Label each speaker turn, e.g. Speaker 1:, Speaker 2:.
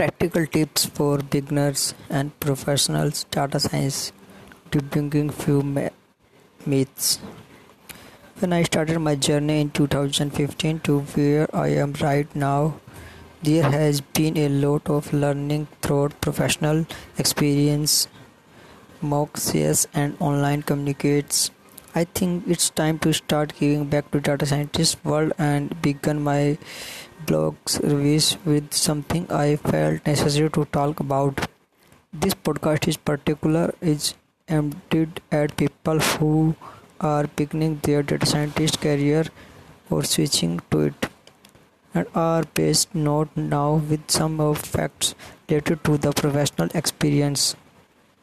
Speaker 1: practical tips for beginners and professionals data science debunking few myths. When i started my journey in 2015 to where i am right now there has been a lot of learning through professional experience MOOCs and online communicates I think it's time to start giving back to data scientist world and begin my blog service with something I felt necessary to talk about. This podcast is particular is aimed at people who are beginning their data scientist career or switching to it and are based not now with some of facts related to the professional experience.